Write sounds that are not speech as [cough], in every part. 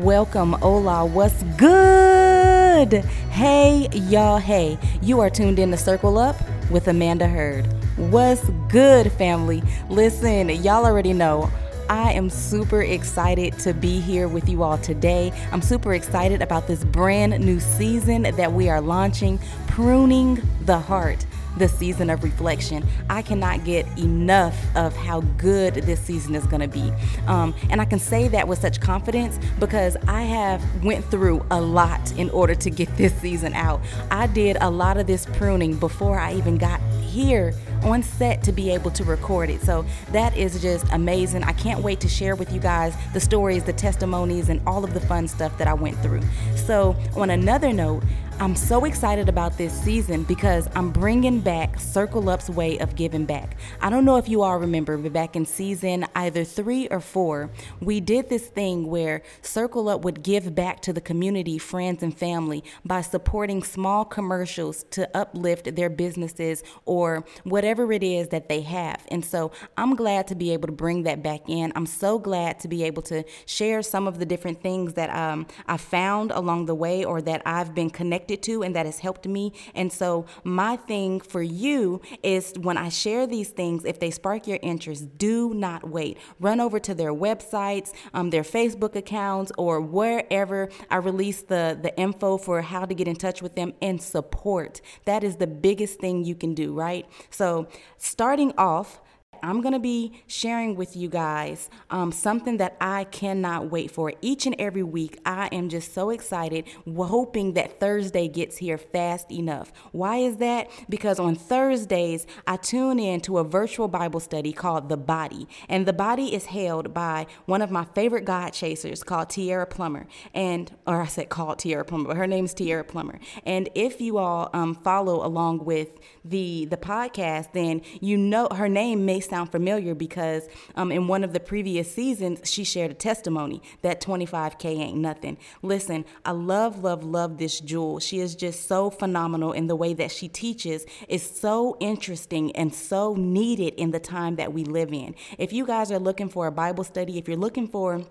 welcome, hola, what's good? Hey, y'all, hey, you are tuned in to Circle Up with Amanda Hurd. What's good, family? Listen, y'all already know. I am super excited to be here with you all today. I'm super excited about this brand new season that we are launching, Pruning the Heart the season of reflection. I cannot get enough of how good this season is going to be. Um, and I can say that with such confidence because I have went through a lot in order to get this season out. I did a lot of this pruning before I even got here on set to be able to record it. So that is just amazing. I can't wait to share with you guys the stories, the testimonies, and all of the fun stuff that I went through. So, on another note, I'm so excited about this season because I'm bringing back Circle Up's way of giving back. I don't know if you all remember, but back in season either three or four, we did this thing where Circle Up would give back to the community, friends, and family by supporting small commercials to uplift their businesses or whatever it is that they have. And so I'm glad to be able to bring that back in. I'm so glad to be able to share some of the different things that um, I found along the way or that I've been connected to and that has helped me. And so, my thing for you is when I share these things, if they spark your interest, do not wait. Run over to their websites, um, their Facebook accounts, or wherever I release the, the info for how to get in touch with them and support. That is the biggest thing you can do, right? So, starting off, I'm going to be sharing with you guys um, something that I cannot wait for. Each and every week, I am just so excited, hoping that Thursday gets here fast enough. Why is that? Because on Thursdays, I tune in to a virtual Bible study called The Body. And The Body is held by one of my favorite God chasers called Tierra Plummer. And, or I said called Tierra Plummer, but her name is Tierra Plummer. And if you all um, follow along with the, the podcast, then you know her name sound familiar because um, in one of the previous seasons, she shared a testimony that 25K ain't nothing. Listen, I love, love, love this jewel. She is just so phenomenal in the way that she teaches is so interesting and so needed in the time that we live in. If you guys are looking for a Bible study, if you're looking for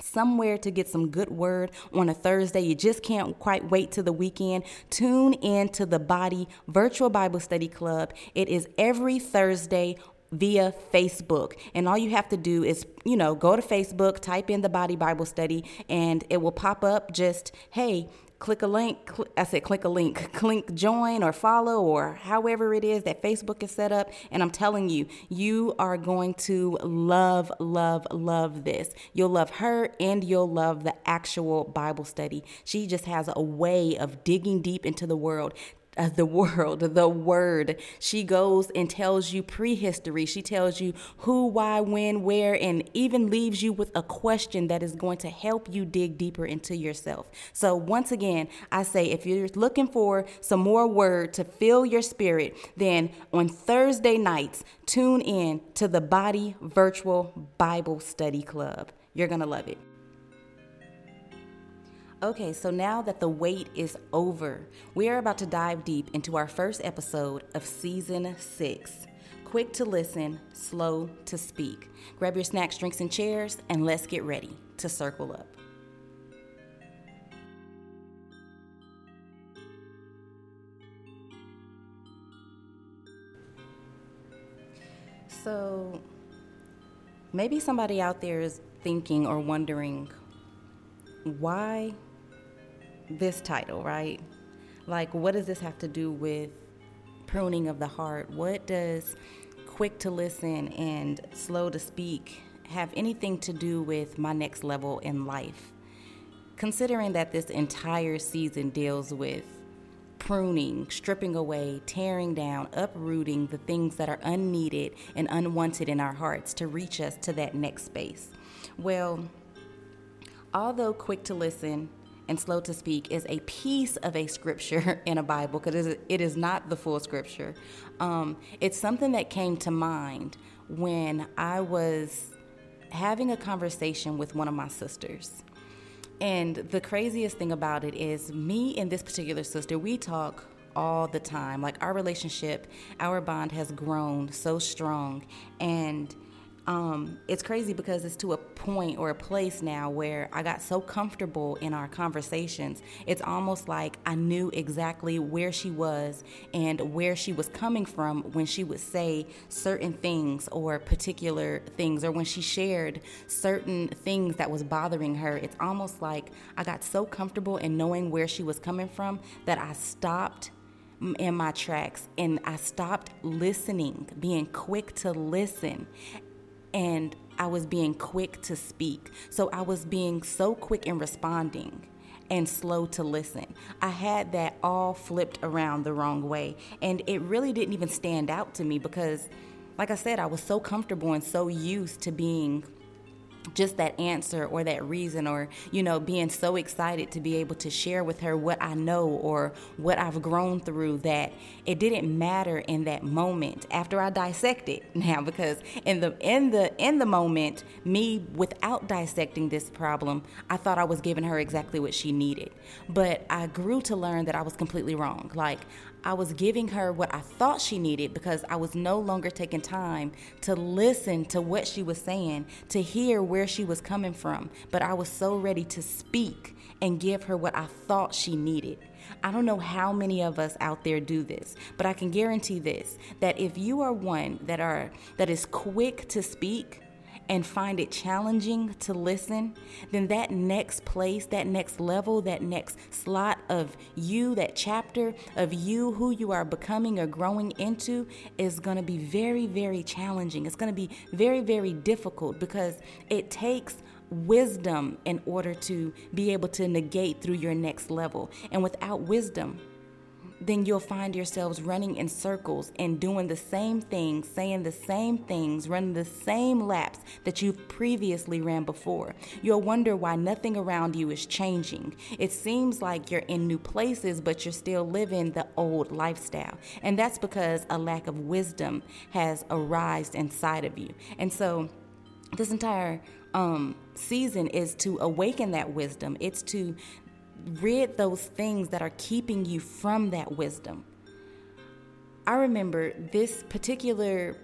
somewhere to get some good word on a Thursday. You just can't quite wait to the weekend. Tune in to the Body Virtual Bible Study Club. It is every Thursday via Facebook. And all you have to do is, you know, go to Facebook, type in the Body Bible Study, and it will pop up just, hey, click a link. I said click a link, [laughs] click join or follow or however it is that Facebook is set up. And I'm telling you, you are going to love, love, love this. You'll love her and you'll love the actual Bible study. She just has a way of digging deep into the world, uh, the world, the word. She goes and tells you prehistory. She tells you who, why, when, where, and even leaves you with a question that is going to help you dig deeper into yourself. So, once again, I say if you're looking for some more word to fill your spirit, then on Thursday nights, tune in to the Body Virtual Bible Study Club. You're going to love it. Okay, so now that the wait is over, we are about to dive deep into our first episode of season six. Quick to listen, slow to speak. Grab your snacks, drinks, and chairs, and let's get ready to circle up. So, maybe somebody out there is thinking or wondering why this title, right? Like, what does this have to do with pruning of the heart? What does quick to listen and slow to speak have anything to do with my next level in life? Considering that this entire season deals with pruning, stripping away, tearing down, uprooting the things that are unneeded and unwanted in our hearts to reach us to that next space. Well, although quick to listen and slow to speak is a piece of a scripture [laughs] in a Bible because it is not the full scripture. Um, it's something that came to mind when I was having a conversation with one of my sisters. And the craziest thing about it is, me and this particular sister, we talk all the time. Like our relationship, our bond has grown so strong. And um, it's crazy because it's to a point or a place now where I got so comfortable in our conversations. It's almost like I knew exactly where she was and where she was coming from when she would say certain things or particular things, or when she shared certain things that was bothering her. It's almost like I got so comfortable in knowing where she was coming from that I stopped in my tracks and I stopped listening, being quick to listen. And I was being quick to speak. So I was being so quick in responding and slow to listen. I had that all flipped around the wrong way. And it really didn't even stand out to me because, like I said, I was so comfortable and so used to being just that answer or that reason or you know being so excited to be able to share with her what I know or what I've grown through that it didn't matter in that moment after I dissected [laughs] now because in the in the in the moment me without dissecting this problem I thought I was giving her exactly what she needed. But I grew to learn that I was completely wrong. Like I was giving her what I thought she needed because I was no longer taking time to listen to what she was saying, to hear where she was coming from. But I was so ready to speak and give her what I thought she needed. I don't know how many of us out there do this, but I can guarantee this that if you are one that are that is quick to speak, and find it challenging to listen, then that next place, that next level, that next slot of you, that chapter of you, who you are becoming or growing into, is going to be very, very challenging. It's going to be very, very difficult because it takes wisdom in order to be able to negate through your next level. And without wisdom, then you'll find yourselves running in circles and doing the same things, saying the same things, running the same laps that you've previously ran before. You'll wonder why nothing around you is changing. It seems like you're in new places, but you're still living the old lifestyle. And that's because a lack of wisdom has arisen inside of you. And so, this entire um, season is to awaken that wisdom. It's to rid those things that are keeping you from that wisdom. I remember this particular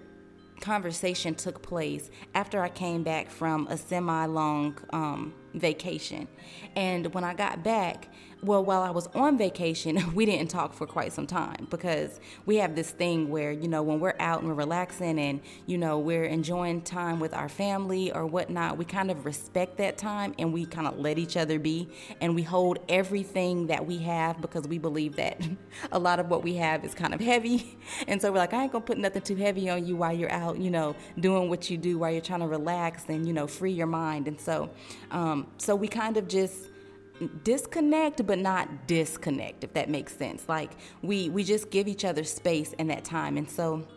conversation took place after I came back from a semi long um, vacation. And when I got back, well, while I was on vacation, [laughs] we didn't talk for quite some time because we have this thing where, you know, when we're out and we're relaxing and, you know, we're enjoying time with our family or whatnot, we kind of respect that time and we kind of let each other be and we hold everything that we have because we believe that [laughs] a lot of what we have is kind of heavy. [laughs] And so we're like, I ain't gonna put nothing too heavy on you while you're out, you know, doing what you do while you're trying to relax and, you know, free your mind. And so, um, Um, so we kind of just disconnect but not disconnect if that makes sense. Like we we just give each other space in that time. And so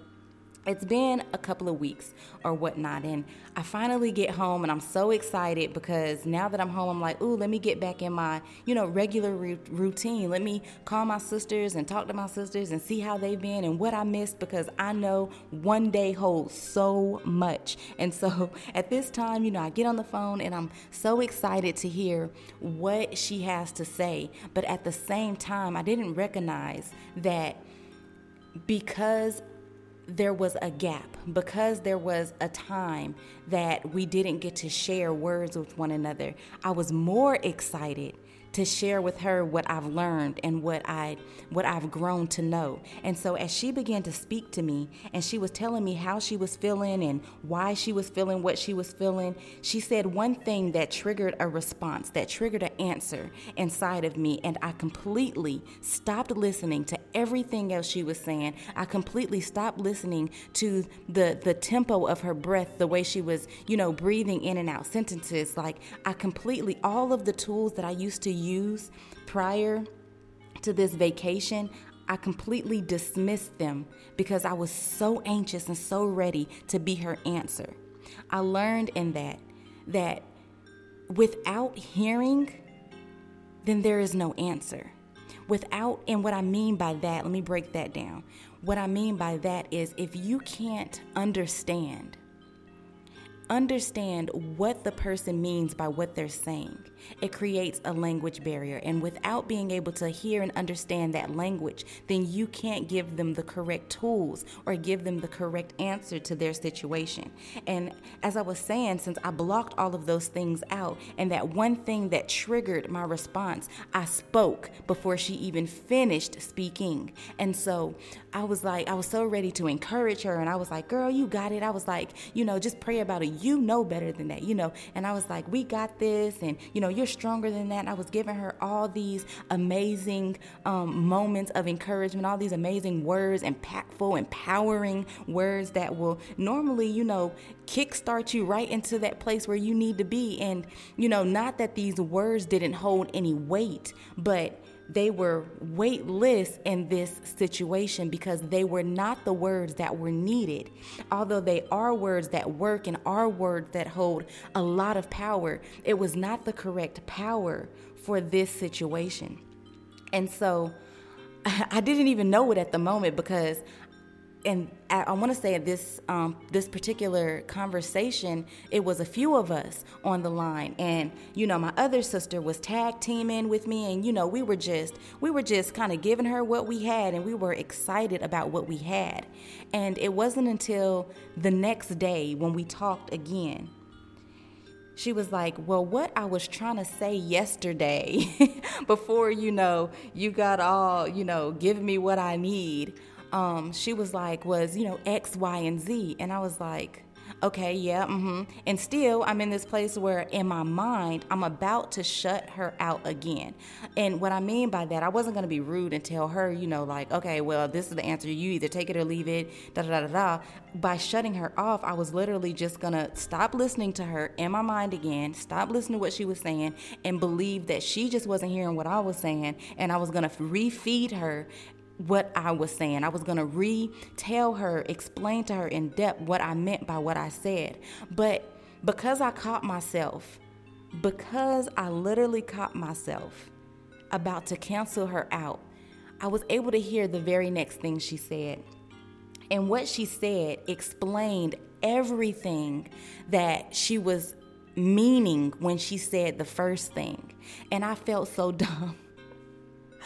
it's been a couple of weeks or whatnot, and I finally get home, and I'm so excited because now that I'm home, I'm like, ooh, let me get back in my, you know, regular routine. Let me call my sisters and talk to my sisters and see how they've been and what I missed because I know one day holds so much. And so [laughs] at this time, you know, I get on the phone and I'm so excited to hear what she has to say, but at the same time, I didn't recognize that because there was a gap because there was a time that we didn't get to share words with one another. I was more excited to share with her what I've learned and what I what I've grown to know. And so as she began to speak to me and she was telling me how she was feeling and why she was feeling what she was feeling, she said one thing that triggered a response, that triggered an answer inside of me and I completely stopped listening to everything else she was saying. I completely stopped listening to the the tempo of her breath, the way she was, you know, breathing in and out sentences. Like I completely all of the tools that I used to use prior to this vacation, I completely dismissed them because I was so anxious and so ready to be her answer. I learned in that that without hearing, then there is no answer. Without, and what I mean by that, let me break that down. What I mean by that is if you can't understand understand what the person means by what they're saying. It creates a language barrier. And without being able to hear and understand that language, then you can't give them the correct tools or give them the correct answer to their situation. And as I was saying, since I blocked all of those things out, and that one thing that triggered my response, I spoke before she even finished speaking. And so I was like, I was so ready to encourage her. And I was like, girl, you got it. I was like, you know, just pray about it. You know better than that, you know. And I was like, we got this. And, you know, you're stronger than that. And I was giving her all these amazing um, moments of encouragement, all these amazing words, impactful, empowering words that will normally, you know, kickstart you right into that place where you need to be. And, you know, not that these words didn't hold any weight, but they were weightless in this situation because they were not the words that were needed. Although they are words that work and are words that hold a lot of power, it was not the correct power for this situation. And so [laughs] I didn't even know it at the moment because and I, I want to say this um, this particular conversation, it was a few of us on the line, and you know my other sister was tag teaming with me, and you know we were just we were just kind of giving her what we had, and we were excited about what we had, and it wasn't until the next day when we talked again she was like, Well, what I was trying to say yesterday, [laughs] before you know, you got all, you know, giving me what I need, um, she was like, was, you know, X, Y, and Z. And I was like, okay, yeah, mm-hmm. And still, I'm in this place where in my mind, I'm about to shut her out again. And what I mean by that, I wasn't going to be rude and tell her, you know, like, okay, well, this is the answer. You either take it or leave it, da da da da. By shutting her off, I was literally just going to stop listening to her in my mind again, stop listening to what she was saying, and believe that she just wasn't hearing what I was saying. And I was going to refeed her what I was saying. I was going to retell her, explain to her in depth what I meant by what I said. But because I caught myself, because I literally caught myself about to cancel her out, I was able to hear the very next thing she said. And what she said explained everything that she was meaning when she said the first thing. And I felt so [laughs] dumb.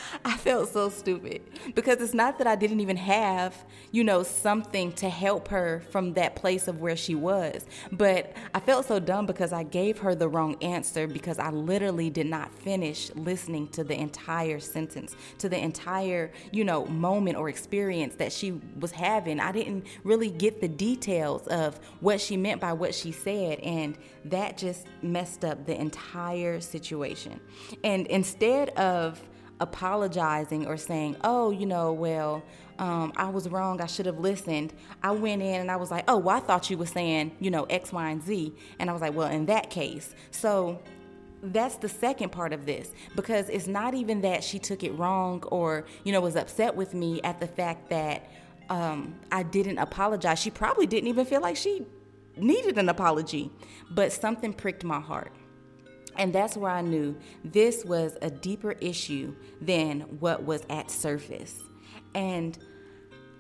[laughs] I felt so stupid because it's not that I didn't even have, you know, something to help her from that place of where she was, but I felt so dumb because I gave her the wrong answer because I literally did not finish listening to the entire sentence, to the entire, you know, moment or experience that she was having. I didn't really get the details of what she meant by what she said, and that just messed up the entire situation. And instead of apologizing or saying, oh, you know, well, um, I was wrong. I should have listened. I went in and I was like, oh, well, I thought you were saying, you know, X, Y, and Z. And I was like, well, in that case. So that's the second part of this because it's not even that she took it wrong or, you know, was upset with me at the fact that um, I didn't apologize. She probably didn't even feel like she needed an apology, but something pricked my heart. And that's where I knew this was a deeper issue than what was at surface. And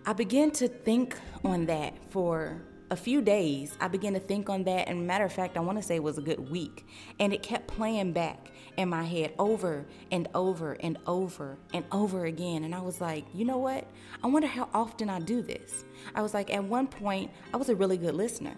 I began to think on that for a few days. I began to think on that. And matter of fact, I want to say it was a good week. And it kept playing back in my head over and over and over and over again. And I was like, you know what? I wonder how often I do this. I was like, at one point, I was a really good listener.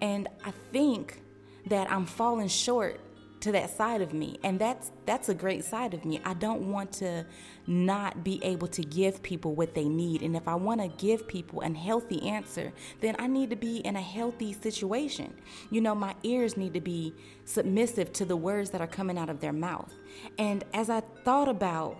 And I think that I'm falling short to that side of me and that's that's a great side of me. I don't want to not be able to give people what they need and if i want to give people a healthy answer then i need to be in a healthy situation. You know my ears need to be submissive to the words that are coming out of their mouth. And as i thought about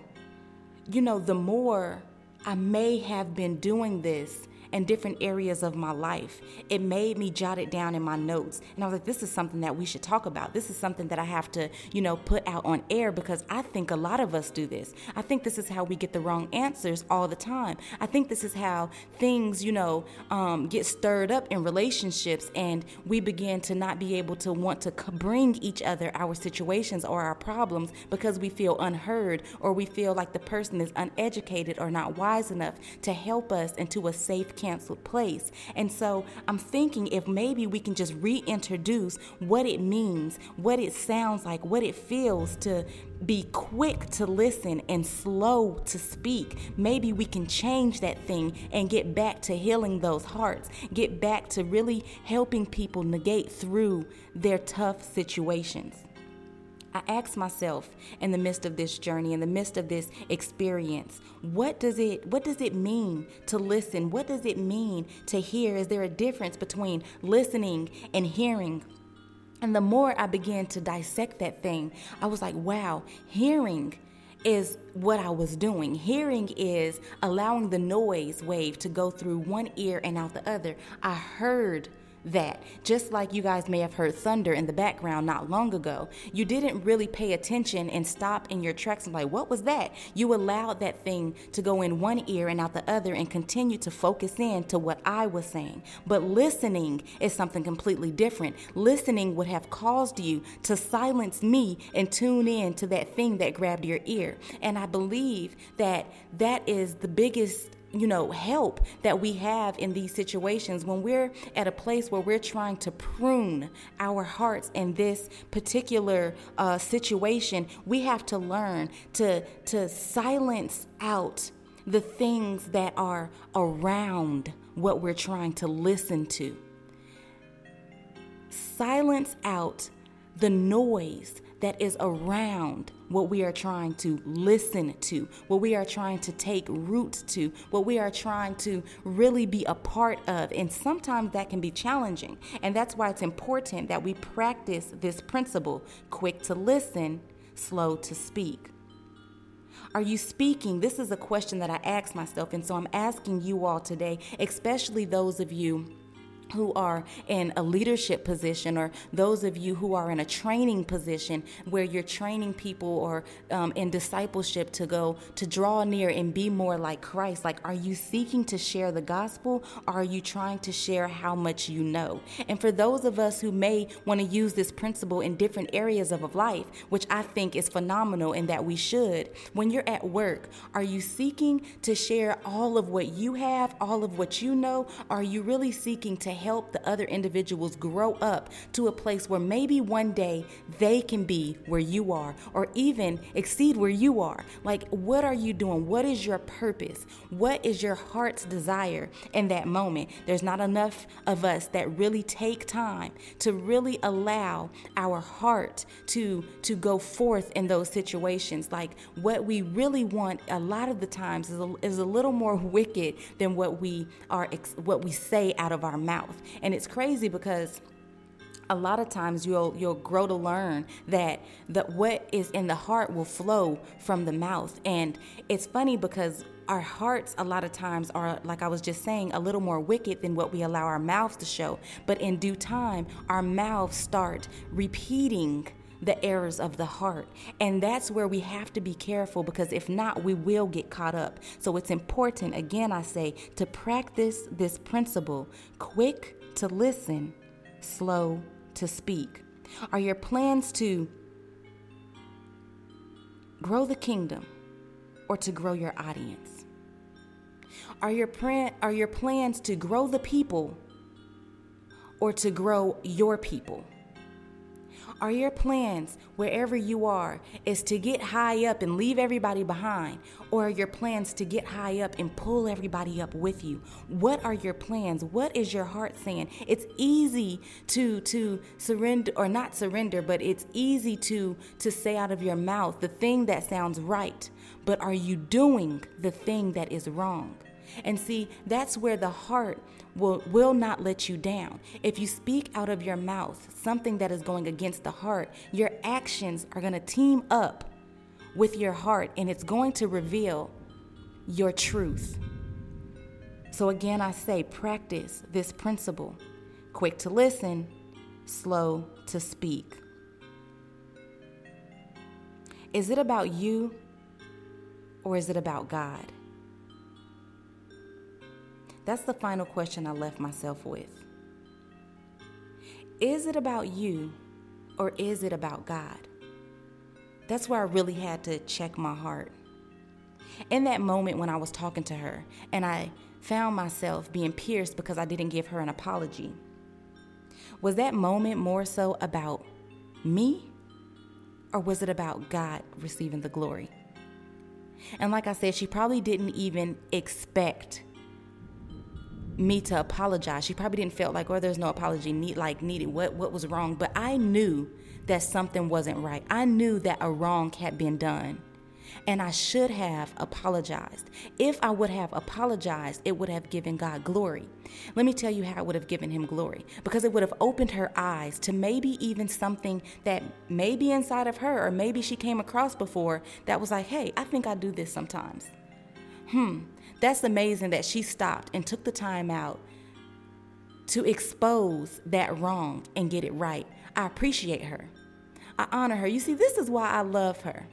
you know the more i may have been doing this and different areas of my life. It made me jot it down in my notes. And I was like, this is something that we should talk about. This is something that I have to, you know, put out on air because I think a lot of us do this. I think this is how we get the wrong answers all the time. I think this is how things, you know, um, get stirred up in relationships and we begin to not be able to want to bring each other our situations or our problems because we feel unheard or we feel like the person is uneducated or not wise enough to help us into a safe canceled place. And so I'm thinking if maybe we can just reintroduce what it means, what it sounds like, what it feels to be quick to listen and slow to speak. Maybe we can change that thing and get back to healing those hearts, get back to really helping people negate through their tough situations. I ask myself in the midst of this journey, in the midst of this experience, what does it what does it mean to listen? What does it mean to hear? Is there a difference between listening and hearing? And the more I began to dissect that thing, I was like, wow, hearing is what I was doing. Hearing is allowing the noise wave to go through one ear and out the other. I heard that. Just like you guys may have heard thunder in the background not long ago, you didn't really pay attention and stop in your tracks and like, what was that? You allowed that thing to go in one ear and out the other and continue to focus in to what I was saying. But listening is something completely different. Listening would have caused you to silence me and tune in to that thing that grabbed your ear. And I believe that that is the biggest you know, help that we have in these situations when we're at a place where we're trying to prune our hearts in this particular uh, situation. We have to learn to to silence out the things that are around what we're trying to listen to. Silence out the noise that is around what we are trying to listen to, what we are trying to take root to, what we are trying to really be a part of. And sometimes that can be challenging. And that's why it's important that we practice this principle quick to listen, slow to speak. Are you speaking? This is a question that I ask myself. And so I'm asking you all today, especially those of you who are in a leadership position or those of you who are in a training position where you're training people or um, in discipleship to go to draw near and be more like christ. Like are you seeking to share the gospel or are you trying to share how much you know? And for those of us who may want to use this principle in different areas of life which i think is phenomenal and that we should when you're at work are you seeking to share all of what you have all of what you know? Are you really seeking to help the other individuals grow up to a place where maybe one day they can be where you are or even exceed where you are. Like, what are you doing? What is your purpose? What is your heart's desire in that moment? There's not enough of us that really take time to really allow our heart to to go forth in those situations. Like what we really want a lot of the times is a, is a little more wicked than what we are what we say out of our mouth mouth. And it's crazy because a lot of times you'll you'll grow to learn that that what is in the heart will flow from the mouth and it's funny because our hearts a lot of times are like I was just saying a little more wicked than what we allow our mouths to show but in due time our mouths start repeating the errors of the heart. And that's where we have to be careful because if not, we will get caught up. So it's important, again, I say, to practice this principle quick to listen, slow to speak. Are your plans to grow the kingdom or to grow your audience? Are your, are your plans to grow the people or to grow your people? Are your plans, wherever you are, is to get high up and leave everybody behind? Or are your plans to get high up and pull everybody up with you? What are your plans? What is your heart saying? It's easy to to surrender or not surrender, but it's easy to to say out of your mouth the thing that sounds right. But are you doing the thing that is wrong? And see, that's where the heart will, will not let you down. If you speak out of your mouth something that is going against the heart, your actions are going to team up with your heart and it's going to reveal your truth. So, again, I say practice this principle quick to listen, slow to speak. Is it about you or is it about God? That's the final question I left myself with. Is it about you or is it about God? That's where I really had to check my heart. In that moment when I was talking to her and I found myself being pierced because I didn't give her an apology. Was that moment more so about me? Or was it about God receiving the glory? And like I said, she probably didn't even expect me to apologize. She probably didn't feel like, oh, there's no apology need like needed. What what was wrong? But I knew that something wasn't right. I knew that a wrong had been done and I should have apologized. If I would have apologized, it would have given God glory. Let me tell you how it would have given him glory because it would have opened her eyes to maybe even something that may be inside of her, or maybe she came across before that was like, hey, I think I do this sometimes. Hmm, that's amazing that she stopped and took the time out to expose that wrong and get it right. I appreciate her. I honor her. You see, this is why I love her.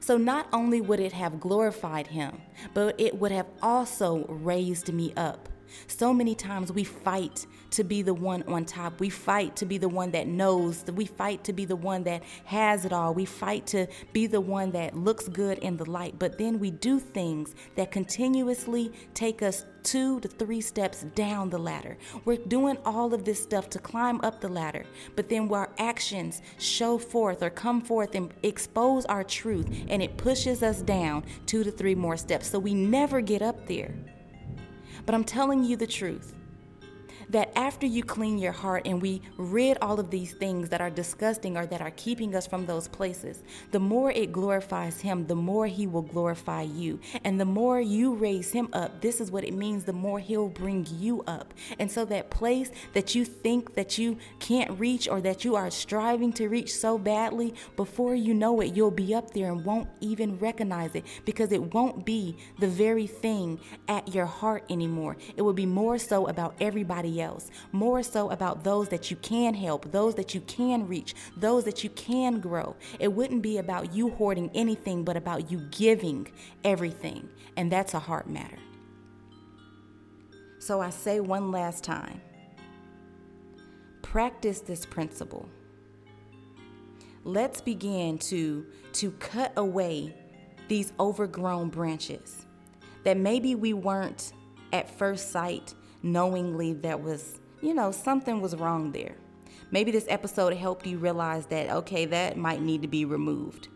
So not only would it have glorified him, but it would have also raised me up. So many times we fight to be the one on top. We fight to be the one that knows. We fight to be the one that has it all. We fight to be the one that looks good in the light. But then we do things that continuously take us two to three steps down the ladder. We're doing all of this stuff to climb up the ladder, but then our actions show forth or come forth and expose our truth, and it pushes us down two to three more steps. So we never get up there. But I'm telling you the truth that after you clean your heart and we rid all of these things that are disgusting or that are keeping us from those places, the more it glorifies Him, the more He will glorify you. And the more you raise Him up, this is what it means, the more He'll bring you up. And so that place that you think that you can't reach or that you are striving to reach so badly, before you know it, you'll be up there and won't even recognize it because it won't be the very thing at your heart anymore. It will be more so about everybody else, more so about those that you can help, those that you can reach, those that you can grow. It wouldn't be about you hoarding anything, but about you giving everything. And that's a heart matter. So I say one last time practice this principle. Let's begin to, to cut away these overgrown branches that maybe we weren't at first sight knowingly that was, you know, something was wrong there. Maybe this episode helped you realize that, okay, that might need to be removed.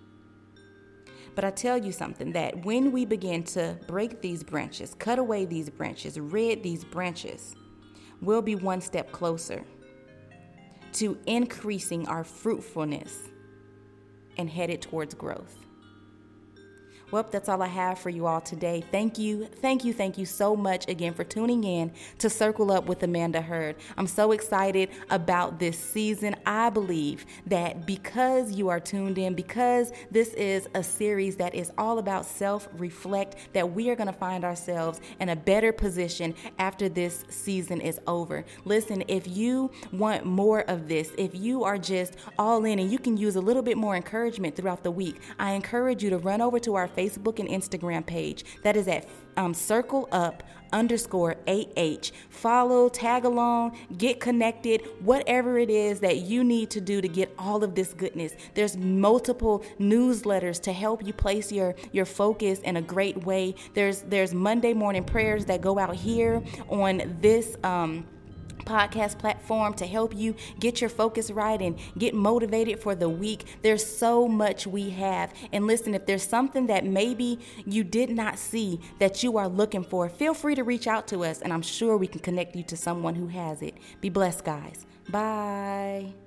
But I tell you something that when we begin to break these branches, cut away these branches, rid these branches, we'll be one step closer to increasing our fruitfulness and headed towards growth. Well, that's all I have for you all today. Thank you, thank you, thank you so much again for tuning in to Circle Up with Amanda Heard. I'm so excited about this season. I believe that because you are tuned in, because this is a series that is all about self reflect, that we are going to find ourselves in a better position after this season is over. Listen, if you want more of this, if you are just all in and you can use a little bit more encouragement throughout the week, I encourage you to run over to our Facebook and Instagram page. That is at um, Circle Up underscore AH. Follow, tag along, get connected, whatever it is that you need to do to get all of this goodness. There's multiple newsletters to help you place your, your focus in a great way. There's there's Monday morning prayers that go out here on this um podcast platform to help you get your focus right and get motivated for the week. There's so much we have. And listen, if there's something that maybe you did not see that you are looking for, feel free to reach out to us and I'm sure we can connect you to someone who has it. Be blessed, guys. Bye.